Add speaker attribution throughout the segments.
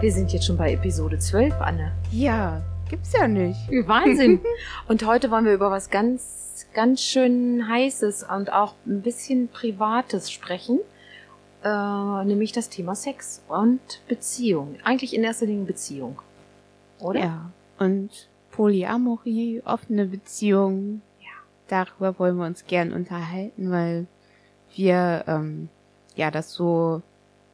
Speaker 1: Wir sind jetzt schon bei Episode 12, Anne.
Speaker 2: Ja, gibt's ja nicht.
Speaker 1: Wahnsinn. und heute wollen wir über was ganz, ganz schön Heißes und auch ein bisschen Privates sprechen. Äh, nämlich das Thema Sex und Beziehung. Eigentlich in erster Linie Beziehung. Oder?
Speaker 2: Ja. Und Polyamorie, offene Beziehungen. Ja. Darüber wollen wir uns gern unterhalten, weil wir ähm, ja das so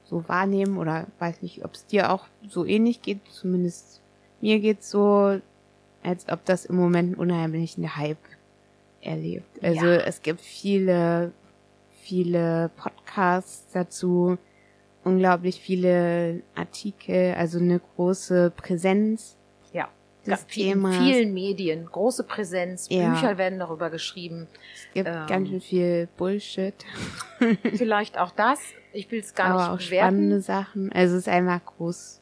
Speaker 2: so wahrnehmen oder weiß nicht, ob es dir auch so ähnlich geht, zumindest mir geht's so, als ob das im Moment einen unheimlichen Hype erlebt. Also ja. es gibt viele, viele Podcasts dazu, unglaublich viele Artikel, also eine große Präsenz.
Speaker 1: Ja, des Themas. in vielen Medien, große Präsenz, ja. Bücher werden darüber geschrieben.
Speaker 2: Es gibt ähm, ganz schön viel Bullshit.
Speaker 1: Vielleicht auch das. Ich will es gar
Speaker 2: Aber
Speaker 1: nicht
Speaker 2: auch bewerten. spannende Sachen. Also es ist einfach groß,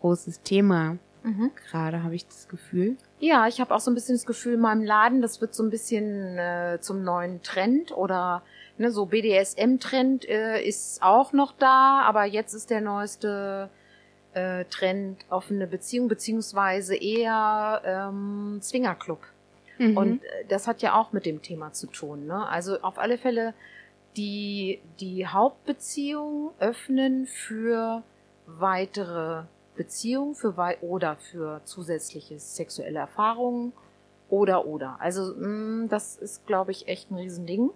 Speaker 2: großes Thema. Mhm. Gerade habe ich das Gefühl.
Speaker 1: Ja, ich habe auch so ein bisschen das Gefühl, in meinem Laden, das wird so ein bisschen äh, zum neuen Trend oder ne, so BDSM-Trend äh, ist auch noch da, aber jetzt ist der neueste äh, Trend offene Beziehung beziehungsweise eher ähm, Zwingerclub. Mhm. Und äh, das hat ja auch mit dem Thema zu tun. Ne? Also auf alle Fälle die die Hauptbeziehung öffnen für weitere Beziehungen für wei oder für zusätzliche sexuelle Erfahrungen oder oder. Also mh, mm, das ist, glaube ich, echt ein Riesending.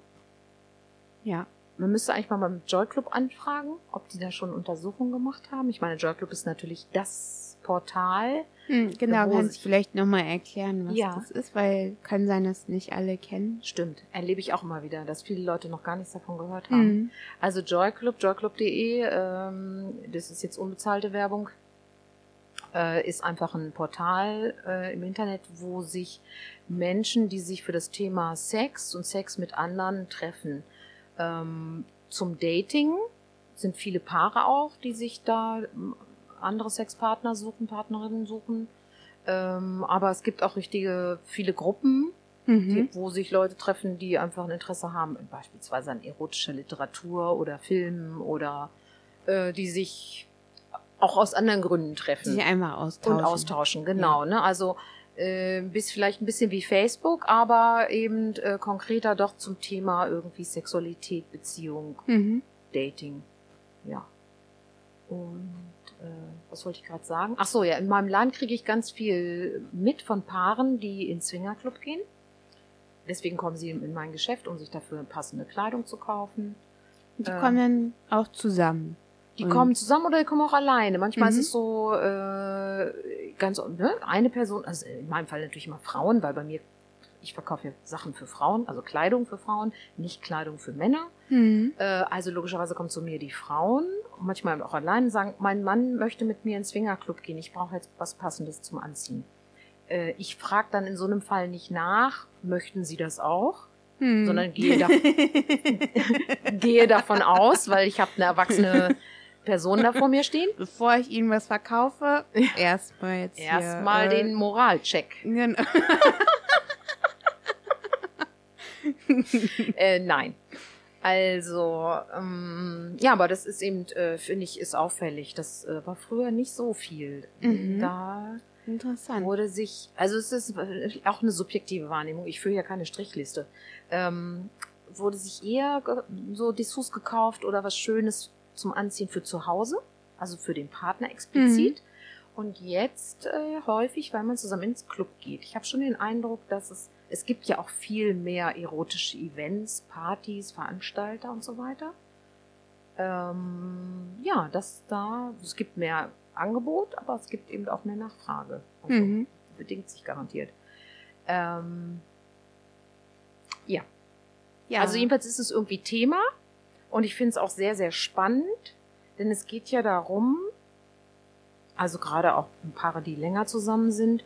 Speaker 1: Ja. Man müsste eigentlich mal beim Joy Club anfragen, ob die da schon Untersuchungen gemacht haben. Ich meine, Joy Club ist natürlich das Portal.
Speaker 2: Hm, genau, kannst du vielleicht nochmal erklären, was ja. das ist, weil kann sein, dass nicht alle kennen.
Speaker 1: Stimmt, erlebe ich auch immer wieder, dass viele Leute noch gar nichts davon gehört haben. Mhm. Also Joy Club, joyclub.de, ähm, das ist jetzt unbezahlte Werbung, äh, ist einfach ein Portal äh, im Internet, wo sich Menschen, die sich für das Thema Sex und Sex mit anderen treffen, ähm, zum Dating sind viele Paare auch, die sich da ähm, andere Sexpartner suchen, Partnerinnen suchen. Ähm, aber es gibt auch richtige viele Gruppen, mhm. die, wo sich Leute treffen, die einfach ein Interesse haben, beispielsweise an erotischer Literatur oder Filmen oder äh, die sich auch aus anderen Gründen treffen.
Speaker 2: Die sich einmal austauschen.
Speaker 1: Und austauschen, genau. Ja. Ne? Also äh, bis vielleicht ein bisschen wie Facebook, aber eben äh, konkreter doch zum Thema irgendwie Sexualität, Beziehung, mhm. Dating. Ja. Und äh, was wollte ich gerade sagen? Ach so, ja, in meinem Laden kriege ich ganz viel mit von Paaren, die in Swingerclub gehen. Deswegen kommen sie in mein Geschäft, um sich dafür passende Kleidung zu kaufen.
Speaker 2: Die äh, kommen auch zusammen.
Speaker 1: Die kommen zusammen oder die kommen auch alleine. Manchmal mhm. ist es so äh, ganz ne, eine Person, also in meinem Fall natürlich immer Frauen, weil bei mir ich verkaufe ja Sachen für Frauen, also Kleidung für Frauen, nicht Kleidung für Männer. Mhm. Äh, also logischerweise kommen zu mir die Frauen, manchmal auch allein, sagen, mein Mann möchte mit mir ins Swingerclub gehen, ich brauche jetzt was Passendes zum Anziehen. Äh, ich frage dann in so einem Fall nicht nach, möchten Sie das auch? Mhm. Sondern gehe, da gehe davon aus, weil ich habe eine erwachsene Person da vor mir stehen.
Speaker 2: Bevor ich Ihnen was verkaufe, erstmal jetzt
Speaker 1: Erstmal äh, den Moralcheck. Genau. äh, nein. Also, ähm, ja, aber das ist eben, äh, finde ich, ist auffällig. Das äh, war früher nicht so viel. Mhm. Da Interessant. wurde sich, also es ist auch eine subjektive Wahrnehmung, ich führe ja keine Strichliste, ähm, wurde sich eher so Dessous gekauft oder was Schönes zum Anziehen für zu Hause, also für den Partner explizit. Mhm. Und jetzt äh, häufig, weil man zusammen ins Club geht. Ich habe schon den Eindruck, dass es es gibt ja auch viel mehr erotische Events, Partys, Veranstalter und so weiter. Ähm, ja, das da, es gibt mehr Angebot, aber es gibt eben auch mehr Nachfrage. Also mhm. bedingt sich garantiert. Ähm, ja. ja. Also jedenfalls ist es irgendwie Thema und ich finde es auch sehr, sehr spannend, denn es geht ja darum, also gerade auch Paare, die länger zusammen sind,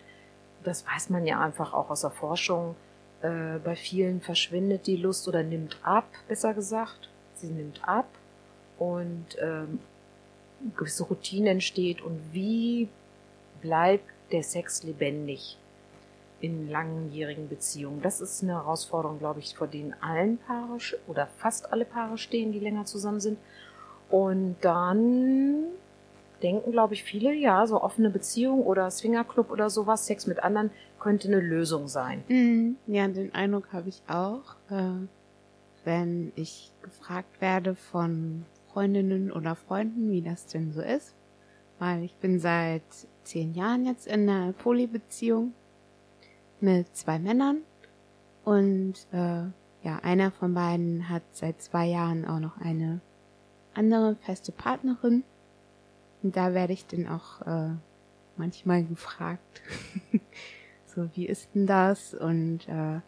Speaker 1: das weiß man ja einfach auch aus der Forschung, äh, bei vielen verschwindet die Lust oder nimmt ab, besser gesagt. Sie nimmt ab und ähm, gewisse Routine entsteht und wie bleibt der Sex lebendig in langjährigen Beziehungen. Das ist eine Herausforderung, glaube ich, vor denen allen Paare oder fast alle Paare stehen, die länger zusammen sind. Und dann denken, glaube ich, viele, ja, so offene Beziehung oder Swingerclub oder sowas, Sex mit anderen, könnte eine Lösung sein.
Speaker 2: Mhm. Ja, den Eindruck habe ich auch. Äh, wenn ich gefragt werde von Freundinnen oder Freunden, wie das denn so ist. Weil ich bin seit zehn Jahren jetzt in einer Polybeziehung mit zwei Männern und äh, ja, einer von beiden hat seit zwei Jahren auch noch eine andere feste Partnerin. Und da werde ich dann auch äh, manchmal gefragt, so wie ist denn das? Und äh,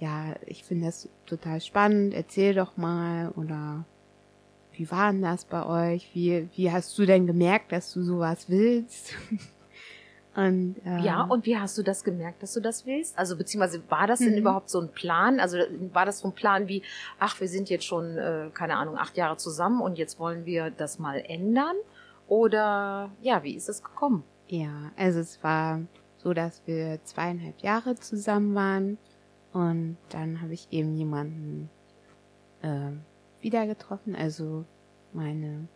Speaker 2: ja, ich finde das total spannend, erzähl doch mal oder wie war denn das bei euch? Wie, wie hast du denn gemerkt, dass du sowas willst?
Speaker 1: Und, ähm, ja, und wie hast du das gemerkt, dass du das willst? Also beziehungsweise war das denn mhm. überhaupt so ein Plan? Also war das so ein Plan wie, ach, wir sind jetzt schon, äh, keine Ahnung, acht Jahre zusammen und jetzt wollen wir das mal ändern? Oder ja, wie ist es gekommen?
Speaker 2: Ja, also es war so, dass wir zweieinhalb Jahre zusammen waren und dann habe ich eben jemanden äh, wieder getroffen, also meine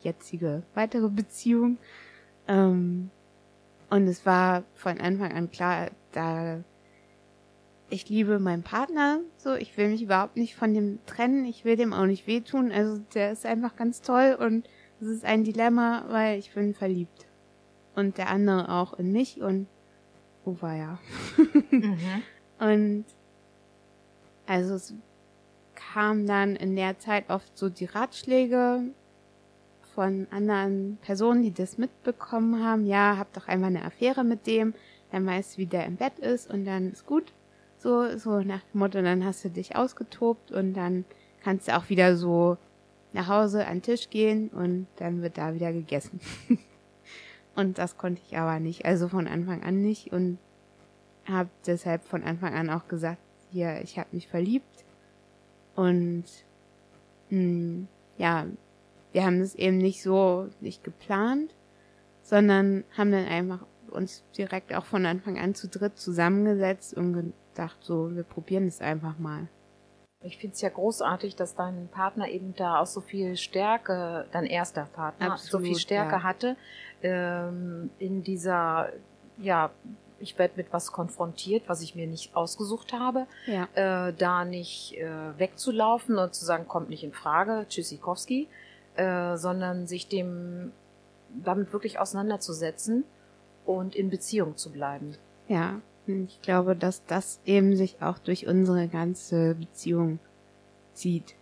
Speaker 2: jetzige weitere Beziehung. Ähm, und es war von Anfang an klar, da ich liebe meinen Partner, so ich will mich überhaupt nicht von dem trennen, ich will dem auch nicht wehtun, also der ist einfach ganz toll und es ist ein Dilemma, weil ich bin verliebt. Und der andere auch in mich und oh war ja. mhm. Und also es kam dann in der Zeit oft so die Ratschläge von anderen Personen, die das mitbekommen haben, ja, hab doch einmal eine Affäre mit dem, dann weißt du, wie der im Bett ist und dann ist gut. So, so nach dem Motto, dann hast du dich ausgetobt und dann kannst du auch wieder so nach Hause an den Tisch gehen und dann wird da wieder gegessen. und das konnte ich aber nicht, also von Anfang an nicht und habe deshalb von Anfang an auch gesagt, hier, ich habe mich verliebt und mh, hm, ja, wir haben es eben nicht so nicht geplant, sondern haben dann einfach uns direkt auch von Anfang an zu dritt zusammengesetzt und gedacht, so, wir probieren es einfach mal.
Speaker 1: Ich finde es ja großartig, dass dein Partner eben da auch so viel Stärke, dein erster Partner, Absolut, so viel Stärke ja. hatte ähm, in dieser, ja, ich werde mit was konfrontiert, was ich mir nicht ausgesucht habe, ja. äh, da nicht äh, wegzulaufen und zu sagen, kommt nicht in Frage, Tschüssikowski, äh, sondern sich dem damit wirklich auseinanderzusetzen und in Beziehung zu bleiben.
Speaker 2: Ja, ich glaube, dass das eben sich auch durch unsere ganze Beziehung zieht.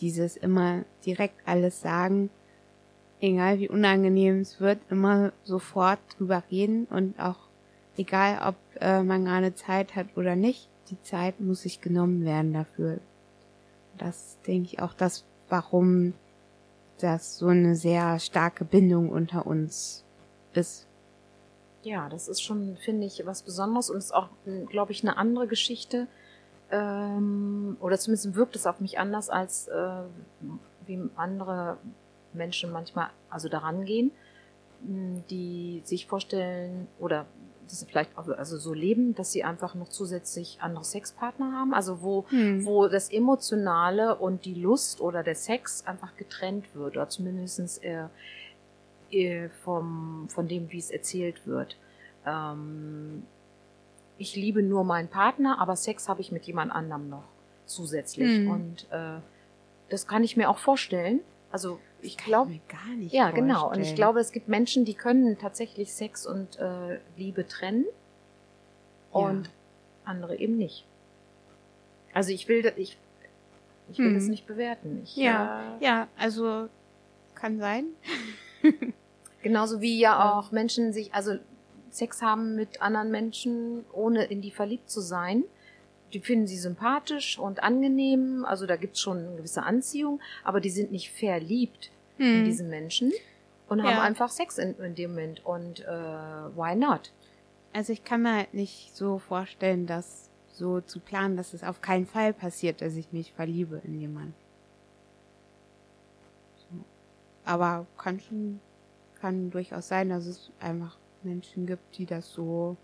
Speaker 2: Dieses immer direkt alles sagen, egal wie unangenehm es wird, immer sofort drüber reden und auch egal, ob äh, man gerade Zeit hat oder nicht, die Zeit muss sich genommen werden dafür. Das denke ich auch das, warum das so eine sehr starke Bindung unter uns ist.
Speaker 1: Ja, das ist schon, finde ich, was Besonderes und ist auch, glaube ich, eine andere Geschichte. Ähm, oder zumindest wirkt es auf mich anders, als äh, wie andere Menschen manchmal also daran gehen, die sich vorstellen oder dass sie vielleicht auch also so leben, dass sie einfach noch zusätzlich andere Sexpartner haben, also wo, hm. wo das Emotionale und die Lust oder der Sex einfach getrennt wird, oder zumindestens äh, äh, vom, von dem, wie es erzählt wird. Ähm, ich liebe nur meinen Partner, aber Sex habe ich mit jemand anderem noch zusätzlich. Hm. Und äh, das kann ich mir auch vorstellen. Also ich glaube
Speaker 2: gar nicht.
Speaker 1: Ja, vorstellen. genau. Und ich glaube, es gibt Menschen, die können tatsächlich Sex und äh, Liebe trennen und ja. andere eben nicht. Also ich will, ich, ich will hm. das nicht bewerten. Ich,
Speaker 2: ja, äh, ja, also kann sein.
Speaker 1: Genauso wie ja auch Menschen sich, also Sex haben mit anderen Menschen, ohne in die verliebt zu sein die finden sie sympathisch und angenehm, also da gibt's schon eine gewisse Anziehung, aber die sind nicht verliebt hm. in diese Menschen und ja. haben einfach Sex in, in dem Moment und äh, why not?
Speaker 2: Also ich kann mir halt nicht so vorstellen, dass so zu planen, dass es auf keinen Fall passiert, dass ich mich verliebe in jemanden. So. Aber kann schon, kann durchaus sein, dass es einfach Menschen gibt, die das so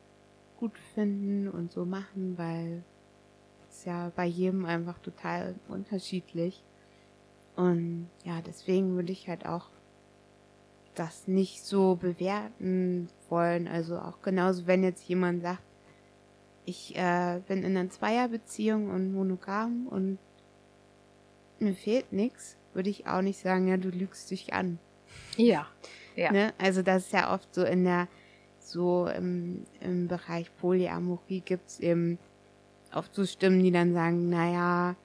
Speaker 2: gut finden und so machen, weil ist ja bei jedem einfach total unterschiedlich. Und ja, deswegen würde ich halt auch das nicht so bewerten wollen. Also auch genauso, wenn jetzt jemand sagt, ich äh, bin in einer Zweierbeziehung und monogam und mir fehlt nichts, würde ich auch nicht sagen, ja, du lügst dich an.
Speaker 1: Ja. ja.
Speaker 2: Ne? Also das ist ja oft so in der, so im, im Bereich Polyamorie gibt's eben oft so Stimmen, die dann sagen, naja,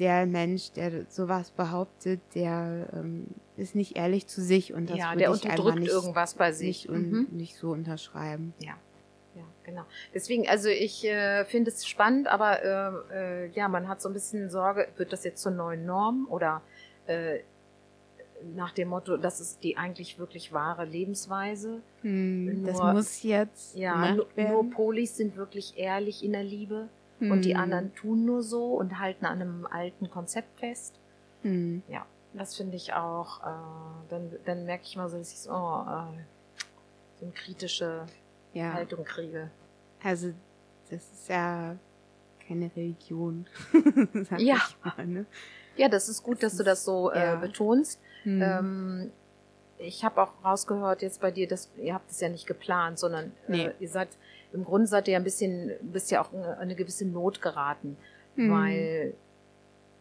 Speaker 2: der Mensch, der sowas behauptet, der ähm, ist nicht ehrlich zu sich und das
Speaker 1: ja, der unterdrückt
Speaker 2: nicht,
Speaker 1: irgendwas bei sich.
Speaker 2: nicht, un,
Speaker 1: Mhm.
Speaker 2: nicht so unterschreiben.
Speaker 1: Ja. Ja, genau. Deswegen, also ich äh, finde es spannend, aber äh, äh, ja, man hat so ein bisschen Sorge, wird das jetzt zur neuen Norm oder äh, nach dem Motto, das ist die eigentlich wirklich wahre Lebensweise.
Speaker 2: Hm, das
Speaker 1: Nur-
Speaker 2: muss jetzt
Speaker 1: Ja, nur, nur Polis sind wirklich ehrlich in der Liebe und die
Speaker 2: Hm,
Speaker 1: anderen tun nur so und halten an einem alten Konzept fest.
Speaker 2: hm,
Speaker 1: Ja, das finde ich auch. Äh, dann, dann merke ich mal so, dass ich so, oh, äh, so eine kritische
Speaker 2: ja,
Speaker 1: Haltung kriege.
Speaker 2: also das ist ja keine Religion.
Speaker 1: Ja.
Speaker 2: mal, ne?
Speaker 1: Ja, das ist gut, dass du das so
Speaker 2: Ja.
Speaker 1: äh, betonst.
Speaker 2: Hm.
Speaker 1: Ähm, ich habe auch rausgehört jetzt bei dir, dass ihr habt es ja nicht geplant, sondern
Speaker 2: Nee.
Speaker 1: äh, ihr seid im Grunde seid ihr ja ein bisschen, bist ja auch in eine gewisse Not geraten,
Speaker 2: Hm.
Speaker 1: weil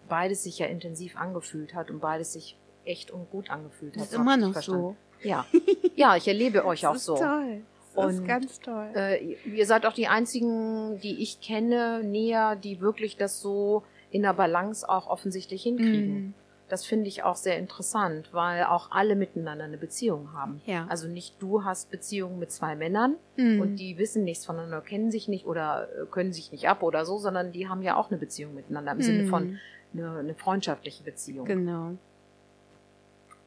Speaker 1: beides sich ja intensiv angefühlt hat und beides sich echt und gut angefühlt hat.
Speaker 2: das ist immer noch
Speaker 1: verstanden.
Speaker 2: so.
Speaker 1: Ja, ja, ich erlebe euch auch
Speaker 2: das ist
Speaker 1: so.
Speaker 2: toll. Das ist
Speaker 1: Und,
Speaker 2: ganz toll.
Speaker 1: Äh, ihr seid auch die einzigen, die ich kenne, näher, die wirklich das so in der Balance auch offensichtlich hinkriegen.
Speaker 2: Hm.
Speaker 1: Das finde ich auch sehr interessant, weil auch alle miteinander eine Beziehung haben.
Speaker 2: Ja.
Speaker 1: Also nicht du hast Beziehungen mit zwei Männern
Speaker 2: Hm.
Speaker 1: und die wissen nichts voneinander, kennen sich nicht oder äh, können sich nicht ab oder so, sondern die haben ja auch eine Beziehung miteinander im Sinne von
Speaker 2: Hm.
Speaker 1: eine, eine freundschaftliche Beziehung.
Speaker 2: Genau.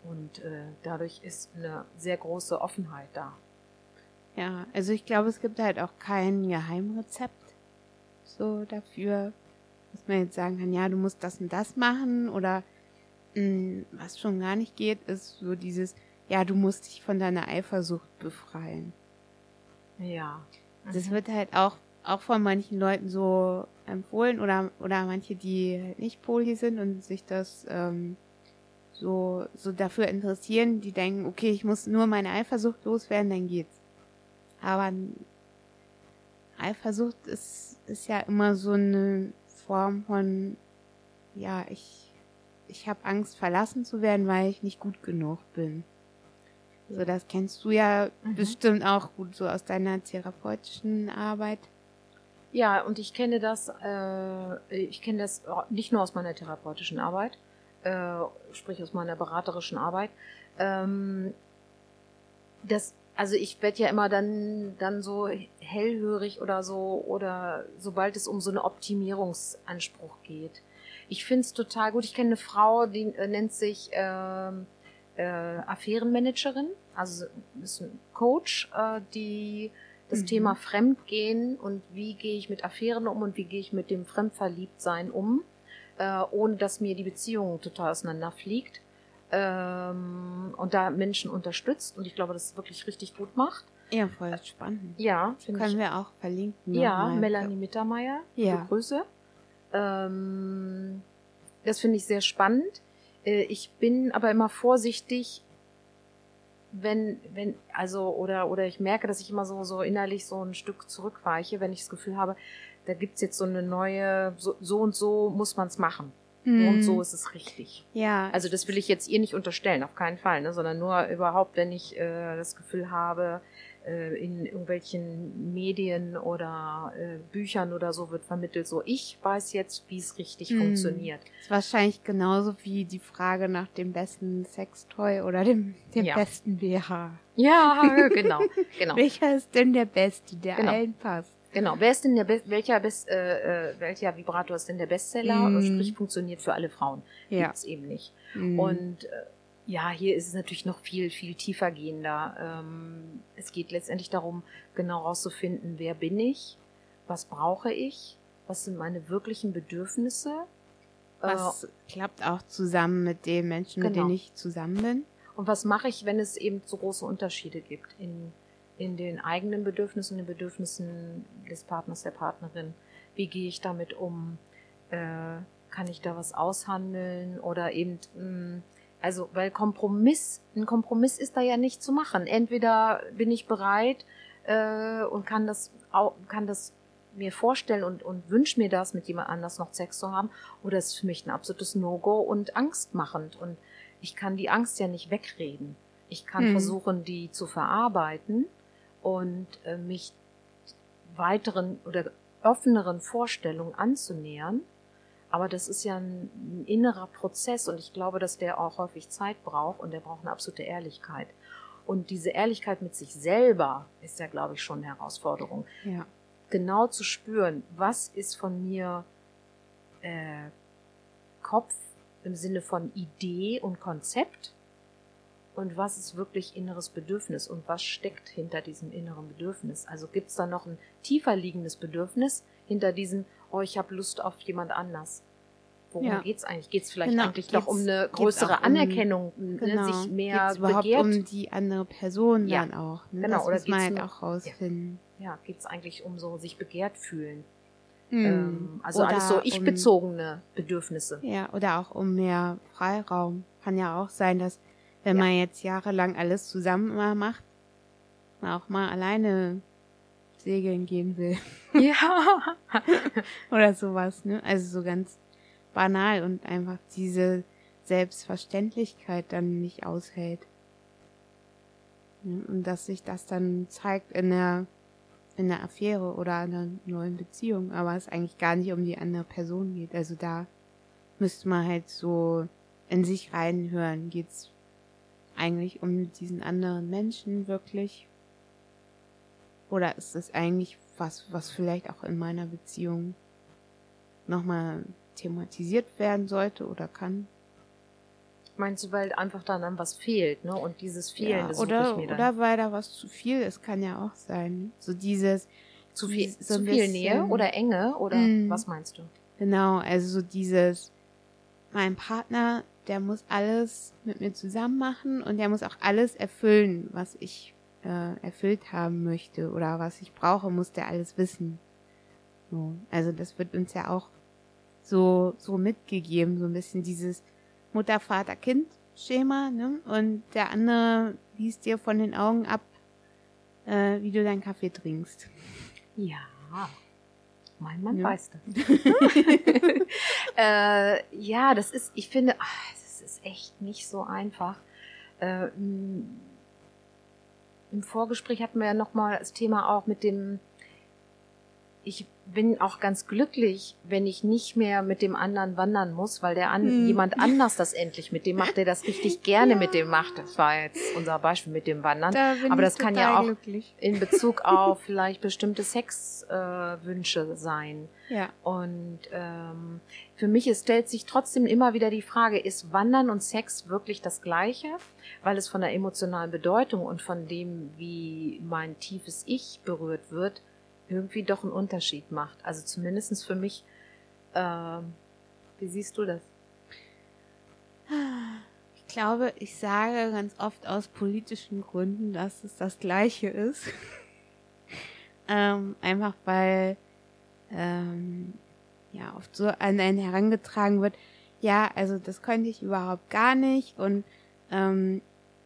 Speaker 1: Und äh, dadurch ist eine sehr große Offenheit da.
Speaker 2: Ja, also ich glaube, es gibt halt auch kein Geheimrezept so dafür, dass man jetzt sagen kann, ja, du musst das und das machen oder mh, was schon gar nicht geht, ist so dieses, ja, du musst dich von deiner Eifersucht befreien.
Speaker 1: Ja.
Speaker 2: Das
Speaker 1: Mhm.
Speaker 2: wird halt auch auch von manchen Leuten so empfohlen oder oder manche, die halt nicht poly sind und sich das ähm, so so dafür interessieren, die denken, okay, ich muss nur meine Eifersucht loswerden, dann geht's. Aber Eifersucht ist ist ja immer so eine Form von ja, ich ich habe Angst verlassen zu werden, weil ich nicht gut genug bin. So, das kennst du ja
Speaker 1: Mhm.
Speaker 2: bestimmt auch gut so aus deiner therapeutischen Arbeit.
Speaker 1: Ja, und ich kenne das, äh, ich kenne das nicht nur aus meiner therapeutischen Arbeit, äh, sprich aus meiner beraterischen Arbeit. Ähm, das, also ich werde ja immer dann, dann so hellhörig oder so, oder sobald es um so einen Optimierungsanspruch geht. Ich find's total gut. Ich kenne eine Frau, die äh, nennt sich ähm, äh, Affärenmanagerin, also ist ein Coach, äh, die das
Speaker 2: Mhm.
Speaker 1: Thema Fremdgehen und wie gehe ich mit Affären um und wie gehe ich mit dem Fremdverliebtsein um, äh, ohne dass mir die Beziehung total auseinanderfliegt. Ähm, und da Menschen unterstützt und ich glaube, das wirklich richtig gut macht.
Speaker 2: Ja, voll spannend.
Speaker 1: Ja, finde
Speaker 2: Können
Speaker 1: ich.
Speaker 2: wir auch verlinken.
Speaker 1: Ja. Melanie Mittermeier.
Speaker 2: Ja.
Speaker 1: Grüße. Ähm, das finde ich sehr spannend. Äh, ich bin aber immer vorsichtig, wenn, wenn, also, oder, oder ich merke, dass ich immer so, so innerlich so ein Stück zurückweiche, wenn ich das Gefühl habe, da gibt's jetzt so eine neue, so, so und so muss man's machen. So und
Speaker 2: Hm.
Speaker 1: so ist es richtig.
Speaker 2: Ja.
Speaker 1: Also das will ich jetzt ihr nicht unterstellen, auf keinen Fall, ne? sondern nur überhaupt, wenn ich äh, das Gefühl habe, in irgendwelchen Medien oder äh, Büchern oder so wird vermittelt, so ich weiß jetzt, wie es richtig
Speaker 2: Hm.
Speaker 1: funktioniert.
Speaker 2: ist wahrscheinlich genauso wie die Frage nach dem besten Sextoy oder dem, dem
Speaker 1: Ja.
Speaker 2: besten BH.
Speaker 1: Ja, genau, genau,
Speaker 2: Welcher ist denn der beste, der
Speaker 1: Genau.
Speaker 2: allen passt?
Speaker 1: genau. Wer ist denn der Be welcher Best, äh, äh, welcher Vibrator ist denn der Bestseller?
Speaker 2: Mm.
Speaker 1: Sprich, funktioniert für alle Frauen.
Speaker 2: Ja.
Speaker 1: Gibt's eben nicht.
Speaker 2: Hm.
Speaker 1: Und äh, ja, hier ist es natürlich noch viel, viel tiefer gehender. Ähm, es geht letztendlich darum, genau rauszufinden, wer bin ich, was brauche ich, was sind meine wirklichen Bedürfnisse. Äh,
Speaker 2: was klappt auch zusammen mit den Menschen, mit
Speaker 1: Genau.
Speaker 2: denen ich zusammen bin.
Speaker 1: und was mache ich, wenn es eben so große Unterschiede gibt in, in den eigenen Bedürfnissen, den Bedürfnissen des Partners, der Partnerin. Wie gehe ich damit um? Äh, kann ich da was aushandeln? Oder eben, mh, Also, weil Kompromiss, ein Kompromiss ist da ja nicht zu machen. Entweder bin ich bereit äh, und kann das, kann das mir vorstellen und, und wünsche mir das, mit jemand anders noch Sex zu haben, oder es ist für mich ein absolutes No-Go und angstmachend. Und ich kann die Angst ja nicht wegreden. Ich kann hm. versuchen, die zu verarbeiten und äh, mich weiteren oder offeneren Vorstellungen anzunähern. Aber das ist ja ein, innerer Prozess und ich glaube, dass der auch häufig Zeit braucht und der braucht eine absolute Ehrlichkeit. Und diese Ehrlichkeit mit sich selber ist ja, glaube ich, schon eine Herausforderung.
Speaker 2: Ja.
Speaker 1: Genau zu spüren, was ist von mir äh, Kopf im Sinne von Idee und Konzept und was ist wirklich inneres Bedürfnis und was steckt hinter diesem inneren Bedürfnis. Also gibt es da noch ein tiefer liegendes Bedürfnis hinter diesem, oh, ich habe Lust auf jemand anders. Worum ja. geht's eigentlich? Geht es vielleicht genau. eigentlich geht's, doch um eine größere um, Anerkennung, ne,
Speaker 2: genau.
Speaker 1: ne, sich mehr
Speaker 2: geht's überhaupt begehrt? um die andere Person ja. dann auch. Ne?
Speaker 1: Genau,
Speaker 2: das
Speaker 1: oder
Speaker 2: muss man halt auch rausfinden.
Speaker 1: Ja, ja geht es eigentlich um so sich begehrt fühlen? Hm. Ähm, also oder alles so ich-bezogene um, Bedürfnisse.
Speaker 2: Ja, oder auch um mehr Freiraum. Kann ja auch sein, dass wenn man jetzt jahrelang alles zusammen mal macht, man auch mal alleine segeln gehen will.
Speaker 1: Ja.
Speaker 2: Oder sowas, ne? Also so ganz banal und einfach diese Selbstverständlichkeit dann nicht aushält. Und dass sich das dann zeigt in der, in der Affäre oder einer neuen Beziehung, aber es eigentlich gar nicht um die andere Person geht. Also da müsste man halt so in sich reinhören. Geht's eigentlich um diesen anderen Menschen wirklich? Oder ist es eigentlich was, was vielleicht auch in meiner Beziehung nochmal thematisiert werden sollte oder kann?
Speaker 1: Meinst du, weil einfach dann an was fehlt, ne? Und dieses Fehlen, ja,
Speaker 2: das oder, mir dann. Oder weil da was zu viel ist, kann ja auch sein. So dieses
Speaker 1: zu viel, so zu viel Nähe oder Enge oder mh, was meinst du?
Speaker 2: Genau, also so dieses mein Partner, der muss alles mit mir zusammen machen und der muss auch alles erfüllen, was ich äh, erfüllt haben möchte oder was ich brauche, muss der alles wissen. So. Also das wird uns ja auch so, so mitgegeben, so ein bisschen dieses Mutter, Vater, Kind Schema, ne? Und der andere liest dir von den Augen ab, äh, wie du deinen Kaffee trinkst.
Speaker 1: Ja. Mein Mann ja. weiß das. äh, ja, das ist, ich finde, ach, das ist echt nicht so einfach. Äh, im Vorgespräch hatten wir ja nochmal das Thema auch mit dem, ich bin auch ganz glücklich, wenn ich nicht mehr mit dem anderen wandern muss, weil der an, hm. jemand anders das endlich mit dem macht, der das richtig gerne ja. mit dem macht. Das war jetzt unser Beispiel mit dem Wandern. Da Aber das kann ja auch glücklich. in Bezug auf vielleicht bestimmte Sexwünsche äh, sein.
Speaker 2: Ja.
Speaker 1: Und ähm, für mich es stellt sich trotzdem immer wieder die Frage, ist Wandern und Sex wirklich das Gleiche? Weil es von der emotionalen Bedeutung und von dem, wie mein tiefes Ich berührt wird, irgendwie doch einen Unterschied macht. Also zumindestens für mich. Äh, wie siehst du das?
Speaker 2: Ich glaube, ich sage ganz oft aus politischen Gründen, dass es das Gleiche ist. ähm, einfach weil ähm, ja oft so an einen herangetragen wird, ja, also das könnte ich überhaupt gar nicht und ähm,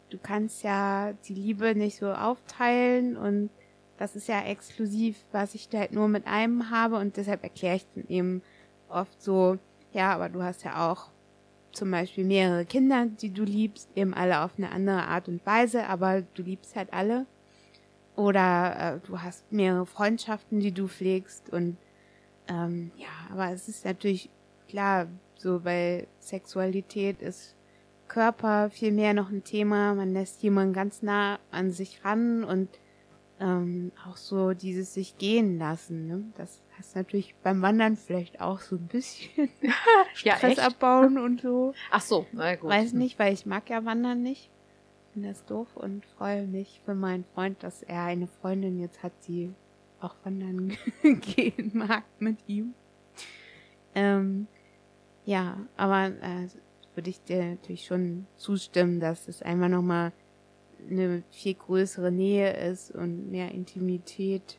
Speaker 2: du kannst ja die Liebe nicht so aufteilen und das ist ja exklusiv, was ich halt nur mit einem habe und deshalb erkläre ich dann eben oft so, ja, aber du hast ja auch zum Beispiel mehrere Kinder, die du liebst, eben alle auf eine andere Art und Weise, aber du liebst halt alle. Oder äh, du hast mehrere Freundschaften, die du pflegst und ähm, ja, aber es ist natürlich klar, so bei Sexualität ist Körper viel mehr noch ein Thema. Man lässt jemanden ganz nah an sich ran und ähm, auch so dieses sich gehen lassen. Ne? Das heißt natürlich beim Wandern vielleicht auch so ein bisschen Stress ja, abbauen und so.
Speaker 1: Ach so, na gut.
Speaker 2: Weiß nicht, weil ich mag ja Wandern nicht. Finde das doof und freue mich für meinen Freund, dass er eine Freundin jetzt hat, die auch wandern gehen mag mit ihm. Ähm, ja, aber äh, würde ich dir natürlich schon zustimmen, dass es einfach nochmal eine viel größere Nähe ist und mehr Intimität.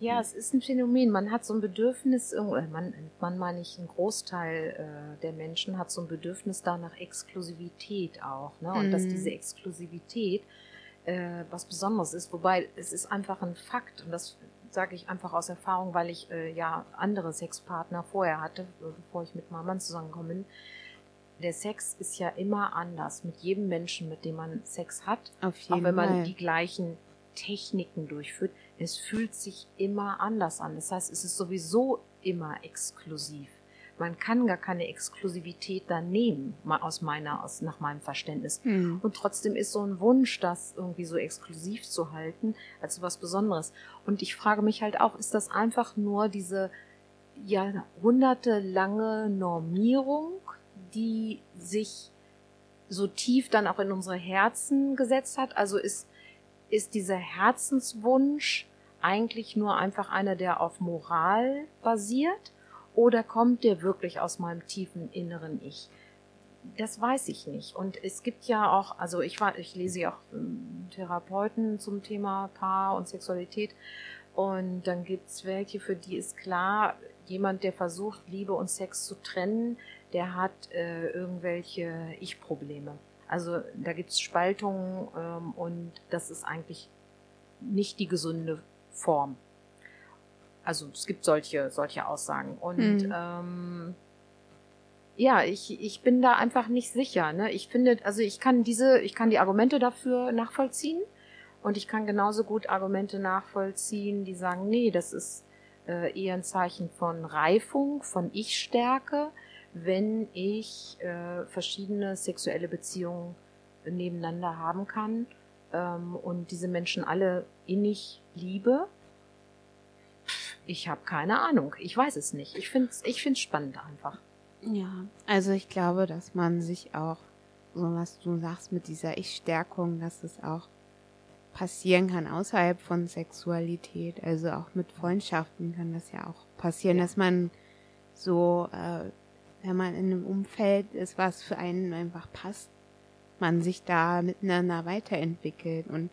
Speaker 1: Ja, es ist ein Phänomen. Man hat so ein Bedürfnis, äh, man, man meine ich, ein Großteil äh, der Menschen hat so ein Bedürfnis da nach Exklusivität auch. Ne? Und mhm. dass diese Exklusivität äh, was Besonderes ist. Wobei es ist einfach ein Fakt und das sage ich einfach aus Erfahrung, weil ich äh, ja andere Sexpartner vorher hatte, bevor ich mit meinem Mann zusammengekommen bin. Der Sex ist ja immer anders mit jedem Menschen, mit dem man Sex hat.
Speaker 2: Auf jeden
Speaker 1: auch wenn man
Speaker 2: Fall.
Speaker 1: die gleichen Techniken durchführt. Es fühlt sich immer anders an. Das heißt, es ist sowieso immer exklusiv. Man kann gar keine Exklusivität da nehmen, aus meiner, aus, nach meinem Verständnis.
Speaker 2: Hm.
Speaker 1: Und trotzdem ist so ein Wunsch, das irgendwie so exklusiv zu halten, als was Besonderes. Und ich frage mich halt auch, ist das einfach nur diese jahrhundertelange Normierung, die sich so tief dann auch in unsere Herzen gesetzt hat? Also ist, ist dieser Herzenswunsch eigentlich nur einfach einer, der auf Moral basiert? Oder kommt der wirklich aus meinem tiefen inneren Ich? Das weiß ich nicht. Und es gibt ja auch, also ich war, ich lese ja auch ähm, Therapeuten zum Thema Paar und Sexualität. Und dann gibt's welche, für die ist klar, jemand, der versucht, Liebe und Sex zu trennen, der hat äh, irgendwelche Ich-Probleme. Also da gibt's Spaltungen ähm, und das ist eigentlich nicht die gesunde Form. Also es gibt solche, solche Aussagen. Und
Speaker 2: Mhm.
Speaker 1: ähm, ja, ich, ich bin da einfach nicht sicher. Ne? Ich finde, also ich kann diese, ich kann die Argumente dafür nachvollziehen und ich kann genauso gut Argumente nachvollziehen, die sagen, nee, das ist äh, eher ein Zeichen von Reifung, von Ich-Stärke, wenn ich äh, verschiedene sexuelle Beziehungen nebeneinander haben kann ähm, und diese Menschen alle innig liebe. Ich habe keine Ahnung. Ich weiß es nicht. Ich finde es ich find's spannend einfach.
Speaker 2: Ja, also ich glaube, dass man sich auch, so was du sagst mit dieser Ich-Stärkung, dass es auch passieren kann außerhalb von Sexualität. Also auch mit Freundschaften kann das ja auch passieren,
Speaker 1: Ja.
Speaker 2: dass man so, äh, wenn man in einem Umfeld ist, was für einen einfach passt, man sich da miteinander weiterentwickelt. Und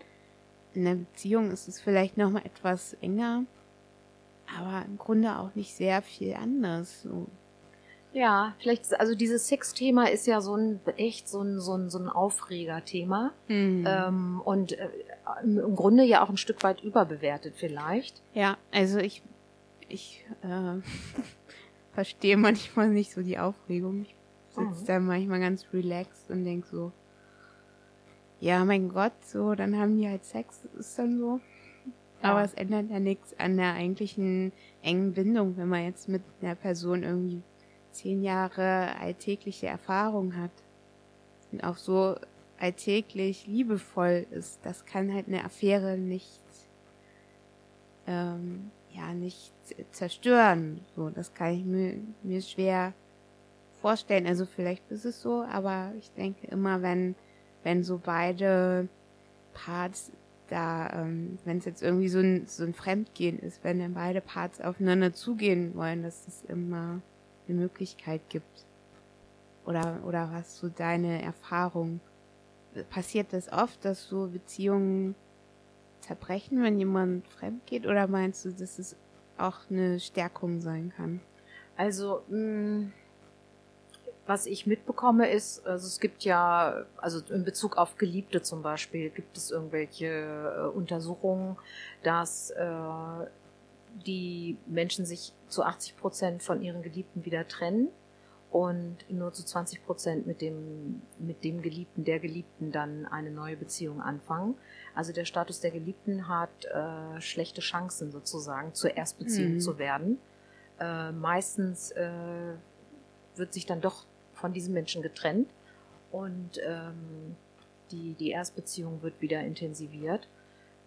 Speaker 2: in der Beziehung ist es vielleicht nochmal etwas enger, aber im Grunde auch nicht sehr viel anders. So.
Speaker 1: Ja, vielleicht, also dieses Sex-Thema ist ja so ein, echt so ein, so ein, so ein Aufreger-Thema.
Speaker 2: Mhm.
Speaker 1: Ähm, und äh, im im Grunde ja auch ein Stück weit überbewertet vielleicht.
Speaker 2: Ja, also ich, ich äh, verstehe manchmal nicht so die Aufregung. Ich sitze
Speaker 1: Mhm.
Speaker 2: da manchmal ganz relaxed und denk so, ja, mein Gott, so, dann haben die halt Sex, ist dann so.
Speaker 1: Ja.
Speaker 2: Aber es ändert ja nichts an der eigentlichen engen Bindung, wenn man jetzt mit einer Person irgendwie zehn Jahre alltägliche Erfahrung hat und auch so alltäglich liebevoll ist. Das kann halt eine Affäre nicht ähm, ja nicht zerstören. So, das kann ich mir, mir schwer vorstellen. Also vielleicht ist es so, aber ich denke immer, wenn, wenn so beide Parts da, ähm, wenn es jetzt irgendwie so ein, so ein Fremdgehen ist, wenn dann beide Parts aufeinander zugehen wollen, dass es immer eine Möglichkeit gibt. Oder, oder was so deine Erfahrung? Passiert das oft, dass so Beziehungen zerbrechen, wenn jemand fremd geht? Oder meinst du, dass es auch eine Stärkung sein kann?
Speaker 1: Also, mh, was ich mitbekomme ist, also es gibt ja, also in Bezug auf Geliebte zum Beispiel, gibt es irgendwelche äh, Untersuchungen, dass äh, die Menschen sich zu 80 Prozent von ihren Geliebten wieder trennen und nur zu 20 Prozent mit dem, mit dem Geliebten, der Geliebten dann eine neue Beziehung anfangen. Also der Status der Geliebten hat äh, schlechte Chancen sozusagen zur Erstbeziehung
Speaker 2: Mhm.
Speaker 1: zu werden. Äh, meistens äh, wird sich dann doch von diesem Menschen getrennt und ähm, die, die Erstbeziehung wird wieder intensiviert.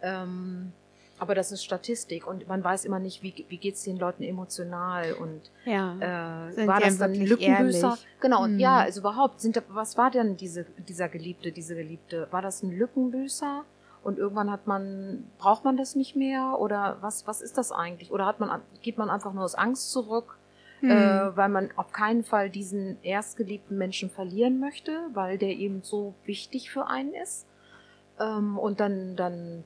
Speaker 1: Ähm, aber das ist Statistik und man weiß immer nicht, wie, wie geht's den Leuten emotional und
Speaker 2: Ja.
Speaker 1: äh, war das dann Lückenbüßer?
Speaker 2: ehrlich?
Speaker 1: Genau, und
Speaker 2: Mhm.
Speaker 1: ja, also überhaupt, sind, was war denn diese, dieser Geliebte, diese Geliebte? War das ein Lückenbüßer? Und irgendwann hat man, braucht man das nicht mehr? Oder was, was ist das eigentlich? Oder hat man, geht man einfach nur aus Angst zurück,
Speaker 2: Hm.
Speaker 1: äh, weil man auf keinen Fall diesen erstgeliebten Menschen verlieren möchte, weil der eben so wichtig für einen ist? Ähm, und dann, dann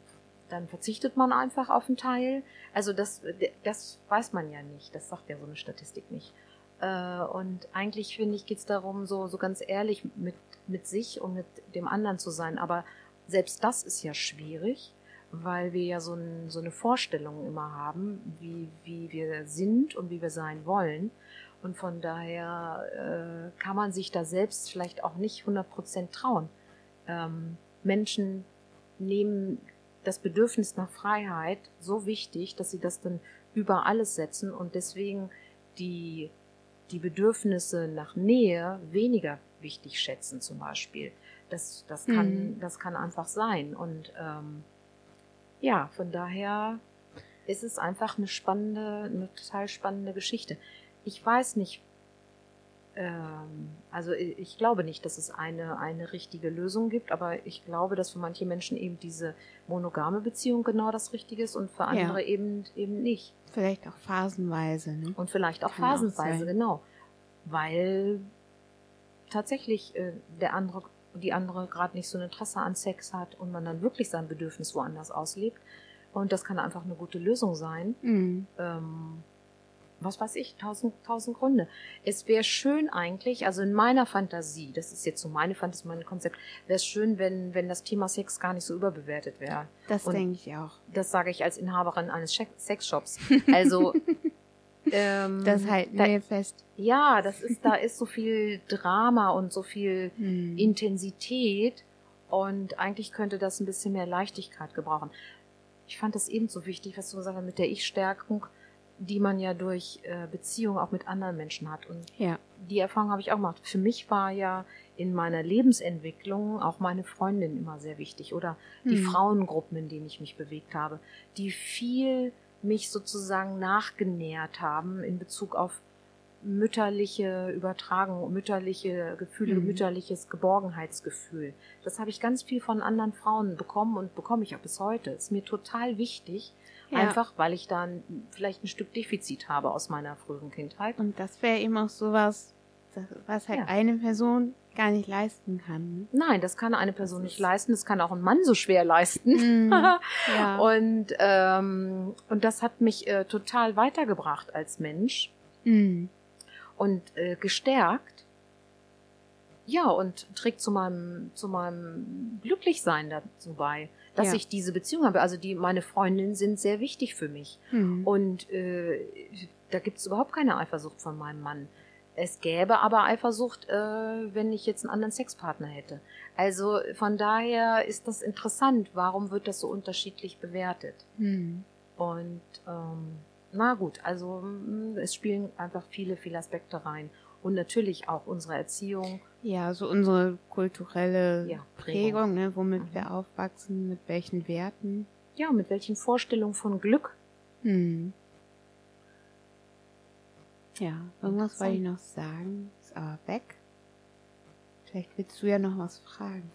Speaker 1: dann verzichtet man einfach auf einen Teil. Also das, das weiß man ja nicht. Das sagt ja so eine Statistik nicht. Äh, und eigentlich finde ich, geht es darum, so, so ganz ehrlich mit, mit sich und mit dem anderen zu sein. Aber selbst das ist ja schwierig, weil wir ja so, ein, so eine Vorstellung immer haben, wie, wie wir sind und wie wir sein wollen. Und von daher äh, kann man sich da selbst vielleicht auch nicht 100% trauen. Ähm, Menschen nehmen das Bedürfnis nach Freiheit so wichtig, dass sie das dann über alles setzen und deswegen die, die Bedürfnisse nach Nähe weniger wichtig schätzen zum Beispiel. Das, das, kann, mhm. das kann einfach sein. Und ähm, ja, von daher ist es einfach eine spannende, eine total spannende Geschichte. Ich weiß nicht, also ich glaube nicht, dass es eine, eine richtige Lösung gibt, aber ich glaube, dass für manche Menschen eben diese monogame Beziehung genau das Richtige ist und für andere ja. eben, eben nicht.
Speaker 2: Vielleicht auch phasenweise, ne?
Speaker 1: Und vielleicht auch Kann phasenweise, auch genau. Weil tatsächlich äh, der andere, die andere gerade nicht so ein Interesse an Sex hat und man dann wirklich sein Bedürfnis woanders auslebt. Und das kann einfach eine gute Lösung sein. Mhm. Ähm, was weiß ich, tausend, tausend Gründe. Es wäre schön eigentlich, also in meiner Fantasie, das ist jetzt so meine Fantasie, mein Konzept, wäre es schön, wenn, wenn das Thema Sex gar nicht so überbewertet wäre.
Speaker 2: Das denke ich auch.
Speaker 1: Das sage ich als Inhaberin eines Sexshops. Also,
Speaker 2: ähm, das halten wir fest.
Speaker 1: Ja, das ist, da ist so viel Drama und so viel hm. Intensität und eigentlich könnte das ein bisschen mehr Leichtigkeit gebrauchen. Ich fand das eben so wichtig, was du gesagt hast mit der Ich-Stärkung die man ja durch äh, Beziehungen auch mit anderen Menschen hat. Und ja. die Erfahrung habe ich auch gemacht. Für mich war ja in meiner Lebensentwicklung auch meine Freundin immer sehr wichtig oder die mhm. Frauengruppen, in denen ich mich bewegt habe, die viel mich sozusagen nachgenährt haben in Bezug auf mütterliche Übertragung, mütterliche Gefühle, mhm. mütterliches Geborgenheitsgefühl. Das habe ich ganz viel von anderen Frauen bekommen und bekomme ich auch bis heute. Ist mir total wichtig, ja. Einfach, weil ich dann vielleicht ein Stück Defizit habe aus meiner früheren Kindheit.
Speaker 2: Und das wäre eben auch sowas, was halt ja. eine Person gar nicht leisten kann.
Speaker 1: Nein, das kann eine Person nicht leisten. Das kann auch ein Mann so schwer leisten. Mm, ja. und, ähm, und das hat mich äh, total weitergebracht als Mensch. Mm. Und äh, gestärkt. Ja, und trägt zu meinem, zu meinem Glücklichsein dazu bei dass ja. ich diese Beziehung habe. Also die meine Freundinnen sind sehr wichtig für mich. Mhm. Und äh, da gibt es überhaupt keine Eifersucht von meinem Mann. Es gäbe aber Eifersucht, äh, wenn ich jetzt einen anderen Sexpartner hätte. Also von daher ist das interessant. Warum wird das so unterschiedlich bewertet? Mhm. Und ähm, na gut, also mm, es spielen einfach viele, viele Aspekte rein. Und natürlich auch unsere Erziehung
Speaker 2: ja, so unsere kulturelle ja, Prägung, ne, womit mhm. wir aufwachsen, mit welchen Werten.
Speaker 1: Ja, mit welchen Vorstellungen von Glück. Hm.
Speaker 2: Ja, irgendwas wollte ich noch sagen, ist aber weg. Vielleicht willst du ja noch was fragen.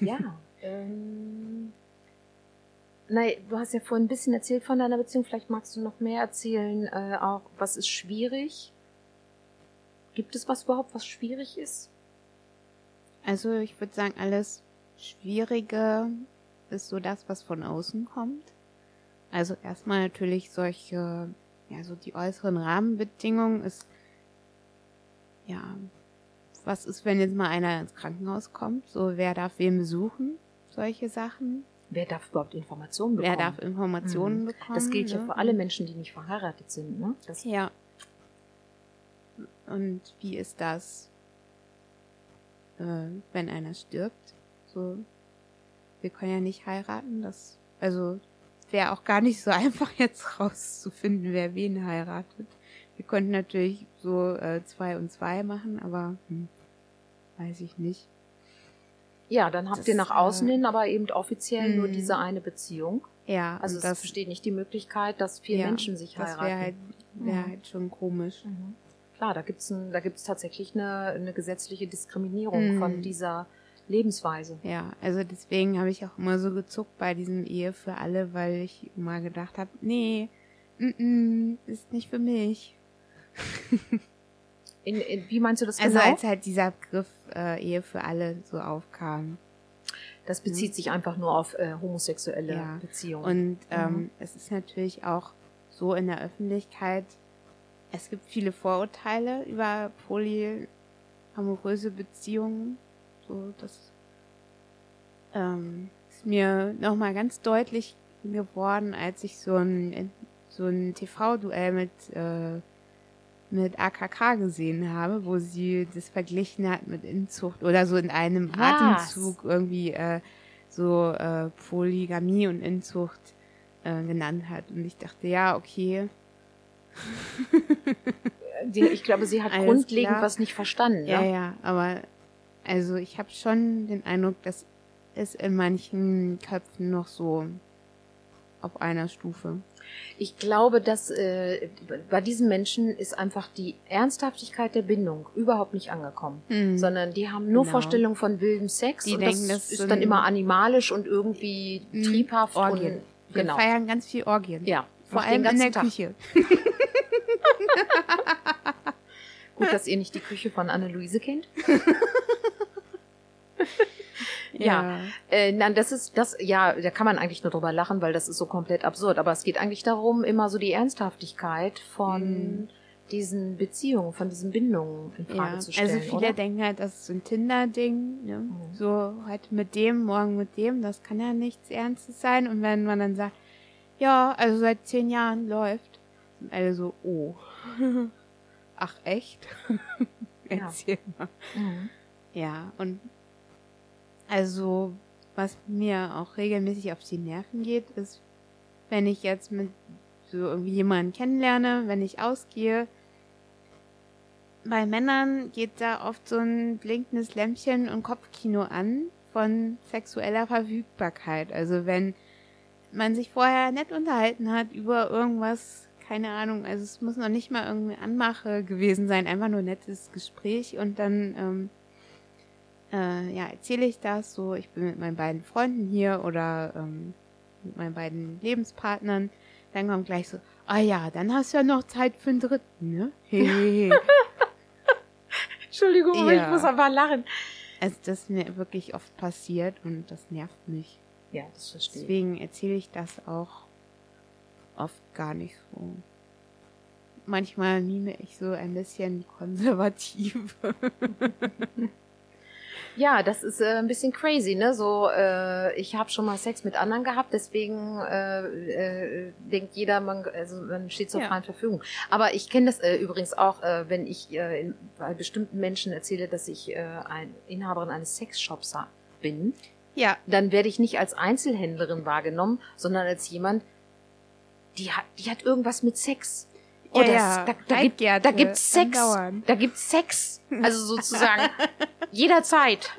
Speaker 1: Ja, ähm, nein, du hast ja vorhin ein bisschen erzählt von deiner Beziehung, vielleicht magst du noch mehr erzählen, äh, auch was ist schwierig? Gibt es was überhaupt, was schwierig ist?
Speaker 2: Also ich würde sagen, alles Schwierige ist so das, was von außen kommt. Also erstmal natürlich solche, ja, so die äußeren Rahmenbedingungen ist, ja, was ist, wenn jetzt mal einer ins Krankenhaus kommt? So, wer darf wen besuchen? Solche Sachen.
Speaker 1: Wer darf überhaupt Informationen bekommen?
Speaker 2: Wer darf Informationen mhm. bekommen?
Speaker 1: Das gilt ne? ja für alle Menschen, die nicht verheiratet sind, ne?
Speaker 2: Das ja. Und wie ist das? Äh, wenn einer stirbt. So, wir können ja nicht heiraten. Das, also wäre auch gar nicht so einfach jetzt rauszufinden, wer wen heiratet. Wir konnten natürlich so äh, zwei und zwei machen, aber hm, weiß ich nicht.
Speaker 1: Ja, dann habt das, ihr nach außen äh, hin aber eben offiziell nur hm. diese eine Beziehung.
Speaker 2: Ja,
Speaker 1: also es besteht nicht die Möglichkeit, dass vier ja, Menschen sich heiraten. Das wäre
Speaker 2: halt, wär mhm. halt schon komisch. Mhm.
Speaker 1: Klar, da gibt's ein, da gibt's tatsächlich eine, eine gesetzliche Diskriminierung mhm. von dieser Lebensweise.
Speaker 2: Ja, also deswegen habe ich auch immer so gezuckt bei diesem Ehe für alle, weil ich immer gedacht habe, nee, mm -mm, ist nicht für mich.
Speaker 1: in, in, wie meinst du das
Speaker 2: also genau? Also als halt dieser Begriff äh, Ehe für alle so aufkam.
Speaker 1: Das bezieht sich einfach nur auf äh, homosexuelle
Speaker 2: Ja.
Speaker 1: Beziehungen.
Speaker 2: Und ähm,
Speaker 1: Mhm.
Speaker 2: es ist natürlich auch so in der Öffentlichkeit, es gibt viele Vorurteile über polyamoröse Beziehungen. So, das ähm, ist mir nochmal ganz deutlich geworden, als ich so ein, so ein TV-Duell mit, äh, mit AKK gesehen habe, wo sie das verglichen hat mit Inzucht oder so in einem
Speaker 1: Was?
Speaker 2: Atemzug irgendwie äh, so äh, Polygamie und Inzucht äh, genannt hat. Und ich dachte, ja, okay,
Speaker 1: Die, ich glaube, sie hat
Speaker 2: Alles
Speaker 1: grundlegend
Speaker 2: klar.
Speaker 1: was nicht verstanden.
Speaker 2: ja,
Speaker 1: ne?
Speaker 2: ja, aber also ich habe schon den Eindruck, dass es in manchen Köpfen noch so auf einer Stufe.
Speaker 1: Ich glaube, dass äh, bei diesen Menschen ist einfach die Ernsthaftigkeit der Bindung überhaupt nicht angekommen.
Speaker 2: Hm.
Speaker 1: Sondern die haben nur
Speaker 2: Genau.
Speaker 1: Vorstellungen von wildem Sex
Speaker 2: Die
Speaker 1: und
Speaker 2: denken,
Speaker 1: das
Speaker 2: das
Speaker 1: ist
Speaker 2: sind-
Speaker 1: dann immer animalisch und irgendwie
Speaker 2: Hm,
Speaker 1: triebhaft
Speaker 2: Orgien.
Speaker 1: und
Speaker 2: Wir
Speaker 1: genau.
Speaker 2: feiern ganz viel Orgien.
Speaker 1: Ja,
Speaker 2: Vor allem in der
Speaker 1: Tag.
Speaker 2: Küche.
Speaker 1: Gut, dass ihr nicht die Küche von Anneliese kennt. Ja. Äh, nein, das ist das, ja, da kann man eigentlich nur drüber lachen, weil das ist so komplett absurd. Aber es geht eigentlich darum, immer so die Ernsthaftigkeit von
Speaker 2: Mhm.
Speaker 1: diesen Beziehungen, von diesen Bindungen in Frage
Speaker 2: Ja,
Speaker 1: zu stellen.
Speaker 2: also viele
Speaker 1: oder?
Speaker 2: denken halt, das ist so ein Tinder-Ding. Ne?
Speaker 1: Mhm.
Speaker 2: So heute mit dem, morgen mit dem, das kann ja nichts Ernstes sein. Und wenn man dann sagt, ja, also seit zehn Jahren läuft, sind alle so, oh. Ach echt?
Speaker 1: Ja.
Speaker 2: Erzähl mal.
Speaker 1: Mhm.
Speaker 2: Ja, und also, was mir auch regelmäßig auf die Nerven geht, ist, wenn ich jetzt mit so irgendwie jemanden kennenlerne, wenn ich ausgehe, bei Männern geht da oft so ein blinkendes Lämpchen und Kopfkino an von sexueller Verfügbarkeit. Also wenn man sich vorher nett unterhalten hat über irgendwas, keine Ahnung, also es muss noch nicht mal irgendwie Anmache gewesen sein, einfach nur nettes Gespräch und dann ähm, äh, ja, erzähle ich das so, ich bin mit meinen beiden Freunden hier oder ähm, mit meinen beiden Lebenspartnern, dann kommt gleich so, ah ja, dann hast du ja noch Zeit für einen dritten, ne? Hehehe.
Speaker 1: Entschuldigung, aber
Speaker 2: Ja.
Speaker 1: ich muss einfach lachen.
Speaker 2: also das ist mir wirklich oft passiert und das nervt mich.
Speaker 1: Ja, das verstehe ich.
Speaker 2: Deswegen erzähle ich das auch oft gar nicht so. Manchmal mime ich so ein bisschen konservativ.
Speaker 1: Ja, das ist äh, ein bisschen crazy, ne? So, äh, ich habe schon mal Sex mit anderen gehabt, deswegen äh, äh, denkt jeder, man, also man steht zur
Speaker 2: Ja.
Speaker 1: freien Verfügung. Aber ich kenne das äh, übrigens auch, äh, wenn ich äh, in, bei bestimmten Menschen erzähle, dass ich äh, ein Inhaberin eines Sexshops bin,
Speaker 2: ja,
Speaker 1: dann werde ich nicht als Einzelhändlerin wahrgenommen, sondern als jemand, die hat, die hat irgendwas mit Sex. Oh,
Speaker 2: Ja,
Speaker 1: das,
Speaker 2: ja,
Speaker 1: da, da, gibt, da gibt's Sex. Da gibt's Sex. Also sozusagen jederzeit.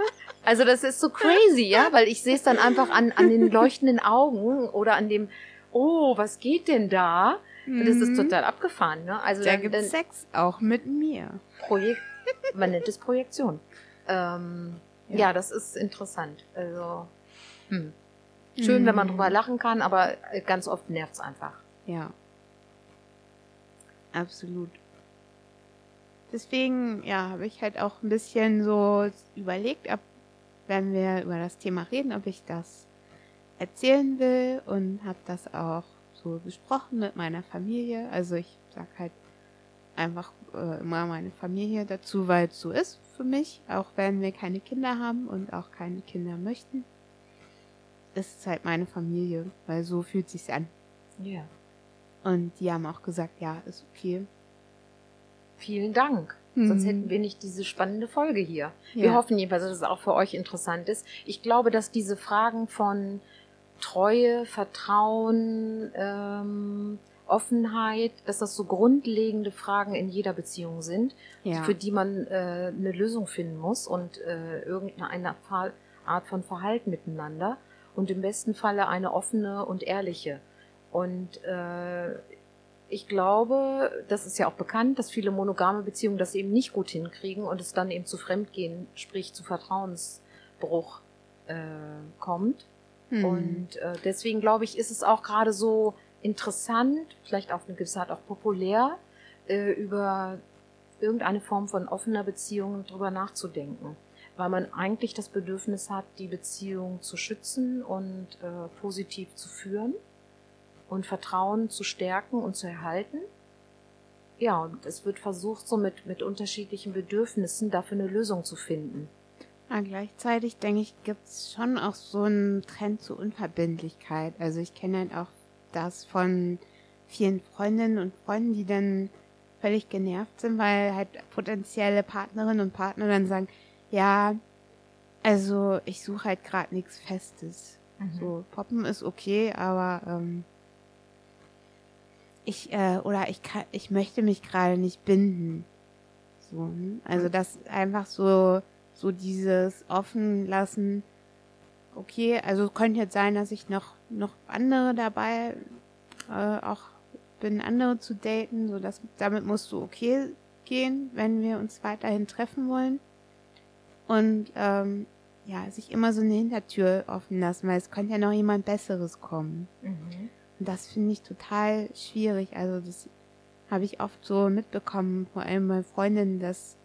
Speaker 1: Also das ist so crazy, ja, weil ich sehe es dann einfach an, an den leuchtenden Augen oder an dem, oh, was geht denn da? Und das ist
Speaker 2: Mhm.
Speaker 1: total abgefahren, ne? Also
Speaker 2: Da
Speaker 1: dann,
Speaker 2: gibt's
Speaker 1: dann
Speaker 2: Sex auch mit mir.
Speaker 1: Projekt, man nennt es Projektion. Ähm, ja.
Speaker 2: Ja.
Speaker 1: das ist interessant. Also hm. schön, wenn man
Speaker 2: Mhm.
Speaker 1: drüber lachen kann, aber ganz oft nervt's einfach.
Speaker 2: Ja. Absolut. Deswegen, ja, habe ich halt auch ein bisschen so überlegt, ob, wenn wir über das Thema reden, ob ich das erzählen will und habe das auch so besprochen mit meiner Familie. Also ich sag halt einfach äh, immer meine Familie dazu, weil es so ist für mich, auch wenn wir keine Kinder haben und auch keine Kinder möchten. Ist es halt meine Familie, weil so fühlt sich's an.
Speaker 1: Ja.
Speaker 2: Und die haben auch gesagt, ja, ist okay.
Speaker 1: Vielen Dank.
Speaker 2: Mhm.
Speaker 1: Sonst hätten wir nicht diese spannende Folge hier. Wir
Speaker 2: Ja.
Speaker 1: hoffen jedenfalls, dass es auch für euch interessant ist. Ich glaube, dass diese Fragen von Treue, Vertrauen, ähm, Offenheit, dass das so grundlegende Fragen in jeder Beziehung sind,
Speaker 2: Ja.
Speaker 1: für die man äh, eine Lösung finden muss und äh, irgendeine Art von Verhalten miteinander und im besten Falle eine offene und ehrliche. Und äh, ich glaube, das ist ja auch bekannt, dass viele monogame Beziehungen das eben nicht gut hinkriegen und es dann eben zu Fremdgehen, sprich zu Vertrauensbruch äh, kommt.
Speaker 2: Hm.
Speaker 1: Und äh, deswegen glaube ich, ist es auch gerade so interessant, vielleicht auf eine gewisse Art auch populär, äh, über irgendeine Form von offener Beziehung drüber nachzudenken. weil man eigentlich das Bedürfnis hat, die Beziehung zu schützen und äh, positiv zu führen und Vertrauen zu stärken und zu erhalten. Ja, und es wird versucht, so mit, mit unterschiedlichen Bedürfnissen dafür eine Lösung zu finden.
Speaker 2: Ja, gleichzeitig denke ich, gibt es schon auch so einen Trend zur Unverbindlichkeit. Also ich kenne halt auch das von vielen Freundinnen und Freunden, die dann völlig genervt sind, weil halt potenzielle Partnerinnen und Partner dann sagen, ja, also ich suche halt gerade nichts Festes. Mhm. So, Poppen ist okay, aber ähm, ich, äh, oder ich kann, ich möchte mich gerade nicht binden. So, hm? also das einfach so, so dieses offen lassen. Okay, also könnte jetzt sein, dass ich noch, noch andere dabei, äh, auch bin, andere zu daten, so dass, damit musst du okay gehen, wenn wir uns weiterhin treffen wollen. Und, ähm, ja, sich immer so eine Hintertür offen lassen, weil es könnte ja noch jemand Besseres kommen. Mhm. Und das finde ich total schwierig. Also das habe ich oft so mitbekommen, vor allem bei Freundinnen, dass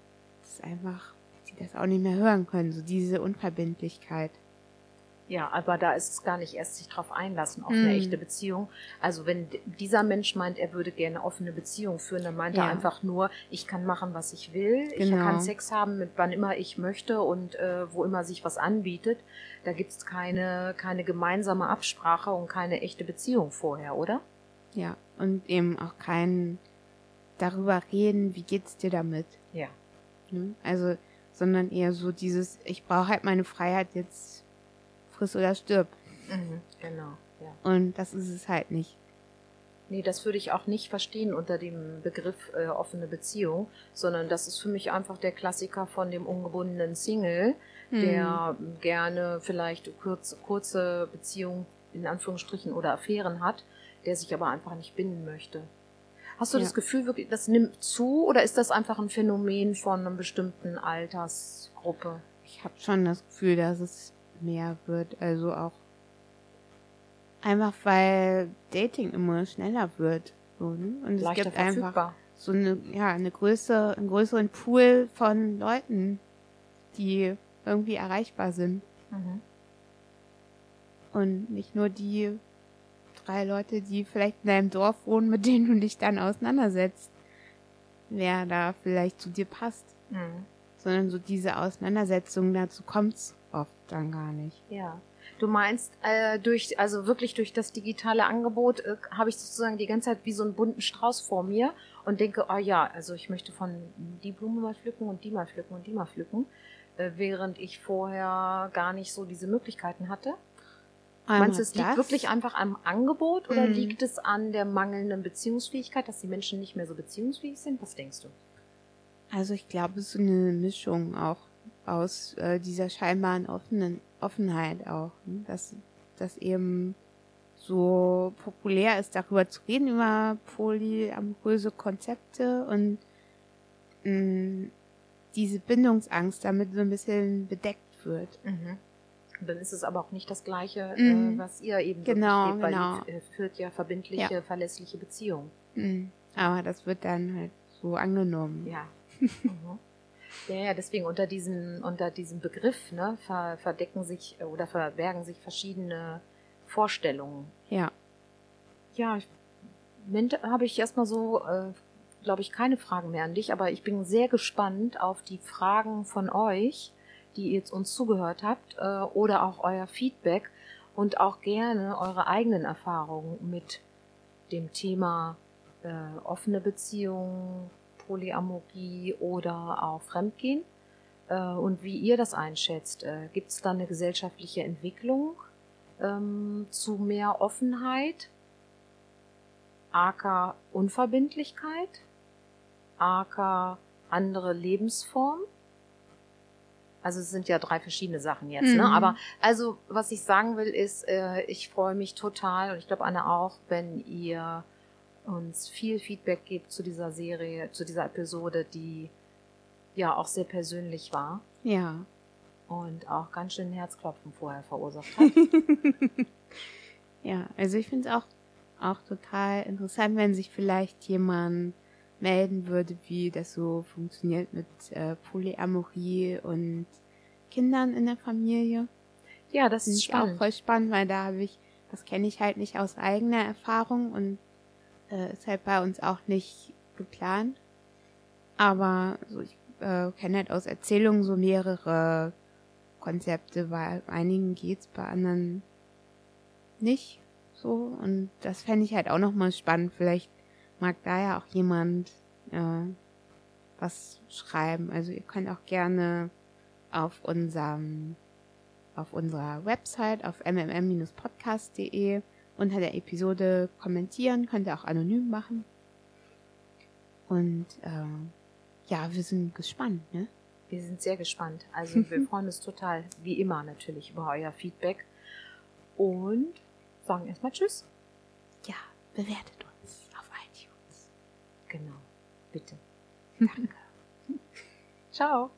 Speaker 2: das einfach, die das auch nicht mehr hören können, so diese Unverbindlichkeit.
Speaker 1: Ja, aber da ist es gar nicht erst sich drauf einlassen, auf mm. eine hm. echte Beziehung. Also wenn dieser Mensch meint, er würde gerne offene Beziehung führen, dann meint ja. er einfach nur, ich kann machen, was ich will, genau. ich kann Sex haben, mit wann immer ich möchte und äh, wo immer sich was anbietet. Da gibt's keine, keine gemeinsame Absprache und keine echte Beziehung vorher, oder?
Speaker 2: Ja, und eben auch kein darüber reden, wie geht's dir damit.
Speaker 1: Ja.
Speaker 2: Ne? Also, sondern eher so dieses, ich brauche halt meine Freiheit jetzt friss oder stirb.
Speaker 1: Mhm, genau, ja.
Speaker 2: Und das ist es halt nicht.
Speaker 1: Nee, das würde ich auch nicht verstehen unter dem Begriff äh, offene Beziehung, sondern das ist für mich einfach der Klassiker von dem ungebundenen Single, hm. der gerne vielleicht kurz, kurze Beziehungen in Anführungsstrichen oder Affären hat, der sich aber einfach nicht binden möchte. Hast du ja. das Gefühl wirklich, das nimmt zu oder ist das einfach ein Phänomen von einer bestimmten Altersgruppe?
Speaker 2: Ich habe schon das Gefühl, dass es mehr wird. Also auch einfach weil Dating immer schneller wird. So, ne? Und es Leichter gibt einfach so eine, ja, eine größere, einen größeren Pool von Leuten, die irgendwie erreichbar sind. Mhm. Und nicht nur die drei Leute, die vielleicht in deinem Dorf wohnen, mit denen du dich dann auseinandersetzt, wer da vielleicht zu dir passt. Mhm. Sondern so diese Auseinandersetzung, dazu kommt's oft dann gar nicht.
Speaker 1: Ja. Du meinst, äh, durch, also wirklich durch das digitale Angebot äh, habe ich sozusagen die ganze Zeit wie so einen bunten Strauß vor mir und denke, ah oh ja, also ich möchte von die Blume mal pflücken und die mal pflücken und die mal pflücken, äh, während ich vorher gar nicht so diese Möglichkeiten hatte. Einmal Meinst du, es liegt das? wirklich einfach am Angebot oder mhm. liegt es an der mangelnden Beziehungsfähigkeit, dass die Menschen nicht mehr so beziehungsfähig sind? Was denkst du?
Speaker 2: Also ich glaube, es ist eine Mischung auch aus äh, dieser scheinbaren offenen Offenheit auch, ne? dass das eben so populär ist, darüber zu reden über polyamoröse Konzepte und mh, mm, diese Bindungsangst damit so ein bisschen bedeckt wird.
Speaker 1: Mhm. Dann ist es aber auch nicht das Gleiche, äh, mhm. äh, was ihr eben
Speaker 2: genau, so besteht,
Speaker 1: genau. weil ihr führt ja verbindliche, ja. verlässliche Beziehungen.
Speaker 2: Mhm. Aber das wird dann halt so angenommen.
Speaker 1: Ja. Mhm. Ja, ja, deswegen unter diesem, unter diesem Begriff ne, ver, verdecken sich oder verbergen sich verschiedene Vorstellungen.
Speaker 2: Ja.
Speaker 1: Ja, habe ich erstmal so, äh, glaube ich, keine Fragen mehr an dich, aber ich bin sehr gespannt auf die Fragen von euch, die ihr jetzt uns zugehört habt, äh, oder auch euer Feedback und auch gerne eure eigenen Erfahrungen mit dem Thema äh, offene Beziehungen, Polyamorie oder auch Fremdgehen äh, und wie ihr das einschätzt. Äh, Gibt es da eine gesellschaftliche Entwicklung ähm, zu mehr Offenheit, aka Unverbindlichkeit, aka andere Lebensform? Also es sind ja drei verschiedene Sachen jetzt, ne? mhm. ne? Aber also was ich sagen will ist, äh, ich freue mich total und ich glaube Anne auch, wenn ihr uns viel Feedback gibt zu dieser Serie, zu dieser Episode, die ja auch sehr persönlich war.
Speaker 2: Ja.
Speaker 1: Und auch ganz schön Herzklopfen vorher verursacht hat.
Speaker 2: ja, also ich finde es auch, auch total interessant, wenn sich vielleicht jemand melden würde, wie das so funktioniert mit äh, Polyamorie und Kindern in der Familie.
Speaker 1: Ja, das ist spannend.
Speaker 2: auch voll spannend, weil da habe ich, das kenne ich halt nicht aus eigener Erfahrung und äh, ist halt bei uns auch nicht geplant. Aber so ich äh, kenne halt aus Erzählungen so mehrere Konzepte, bei einigen geht's, bei anderen nicht so. Und das fände ich halt auch nochmal spannend. Vielleicht mag da ja auch jemand äh, was schreiben. Also ihr könnt auch gerne auf unserem auf unserer Website auf mmm-podcast.de unter der Episode kommentieren, könnt ihr auch anonym machen. Und äh, ja, wir sind gespannt, ne?
Speaker 1: Wir sind sehr gespannt. Also wir freuen uns total, wie immer natürlich, über euer Feedback. Und sagen erstmal Tschüss.
Speaker 2: Ja, bewertet uns auf iTunes.
Speaker 1: Genau. Bitte.
Speaker 2: Danke.
Speaker 1: Ciao.